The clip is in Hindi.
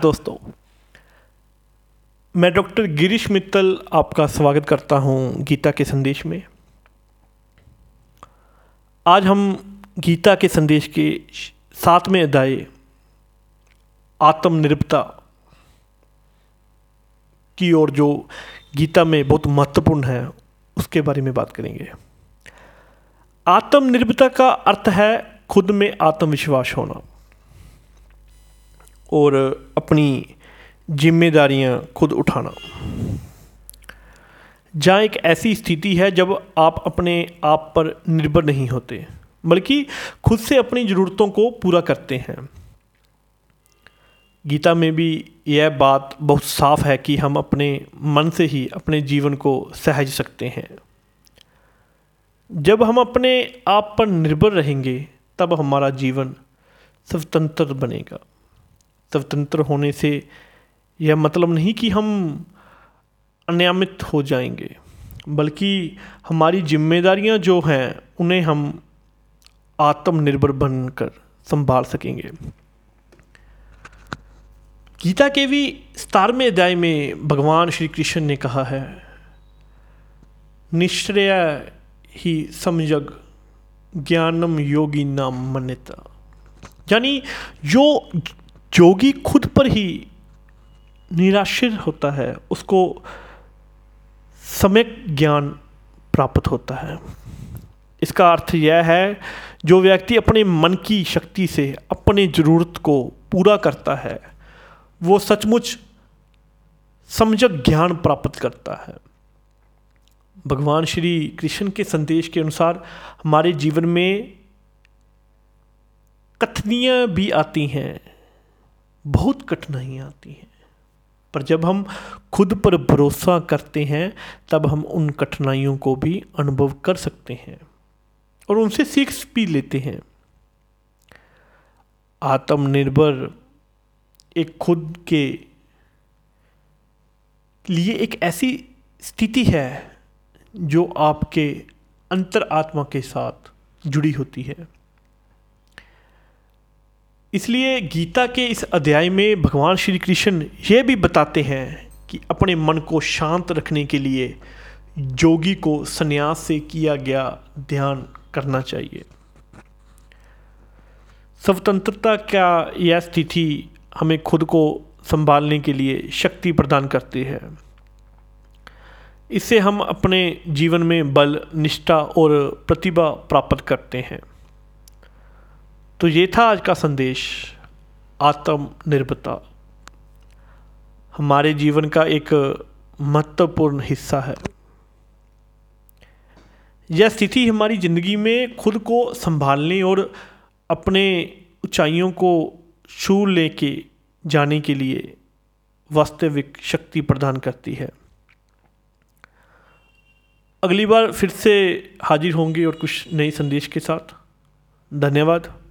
दोस्तों, मैं डॉक्टर गिरीश मित्तल आपका स्वागत करता हूँ गीता के संदेश में। आज हम गीता के संदेश के सातवें अध्याय, आत्मनिर्भरता की ओर, जो गीता में बहुत महत्वपूर्ण है, उसके बारे में बात करेंगे। आत्मनिर्भरता का अर्थ है खुद में आत्मविश्वास होना। और अपनी जिम्मेदारियाँ खुद उठाना। जहाँ एक ऐसी स्थिति है जब आप अपने आप पर निर्भर नहीं होते, बल्कि खुद से अपनी ज़रूरतों को पूरा करते हैं। गीता में भी यह बात बहुत साफ़ है कि हम अपने मन से ही अपने जीवन को सहज सकते हैं। जब हम अपने आप पर निर्भर रहेंगे, तब हमारा जीवन स्वतंत्र बनेगा। स्वतंत्र होने से यह मतलब नहीं कि हम अनियमित हो जाएँगे, बल्कि हमारी जिम्मेदारियाँ जो हैं, उन्हें हम आत्मनिर्भर बनकर संभाल सकेंगे। गीता के भी सतारवें अध्याय में भगवान श्री कृष्ण ने कहा है, निश्चय ही समझग ज्ञानम योगी नाम मन्यता। यानी जो योगी खुद पर ही निराश्रित होता है, उसको सम्यक ज्ञान प्राप्त होता है। इसका अर्थ यह है, जो व्यक्ति अपने मन की शक्ति से अपने ज़रूरत को पूरा करता है, वो सचमुच समझक ज्ञान प्राप्त करता है। भगवान श्री कृष्ण के संदेश के अनुसार हमारे जीवन में कथनियाँ भी आती हैं। बहुत कठिनाइयाँ आती हैं। पर जब हम खुद पर भरोसा करते हैं, तब हम उन कठिनाइयों को भी अनुभव कर सकते हैं और उनसे सीख भी लेते हैं। आत्मनिर्भर एक खुद के लिए एक ऐसी स्थिति है, जो आपके अंतर आत्मा के साथ जुड़ी होती है। इसलिए गीता के इस अध्याय में भगवान श्री कृष्ण ये भी बताते हैं कि अपने मन को शांत रखने के लिए योगी को संन्यास से किया गया ध्यान करना चाहिए। स्वतंत्रता का यह स्थिति हमें खुद को संभालने के लिए शक्ति प्रदान करती है। इससे हम अपने जीवन में बल, निष्ठा और प्रतिभा प्राप्त करते हैं। तो ये था आज का संदेश, आत्मनिर्भरता। हमारे जीवन का एक महत्वपूर्ण हिस्सा है। यह स्थिति हमारी ज़िंदगी में खुद को संभालने और अपने ऊंचाइयों को छू लेके जाने के लिए वास्तविक शक्ति प्रदान करती है। अगली बार फिर से हाजिर होंगे और कुछ नए संदेश के साथ। धन्यवाद।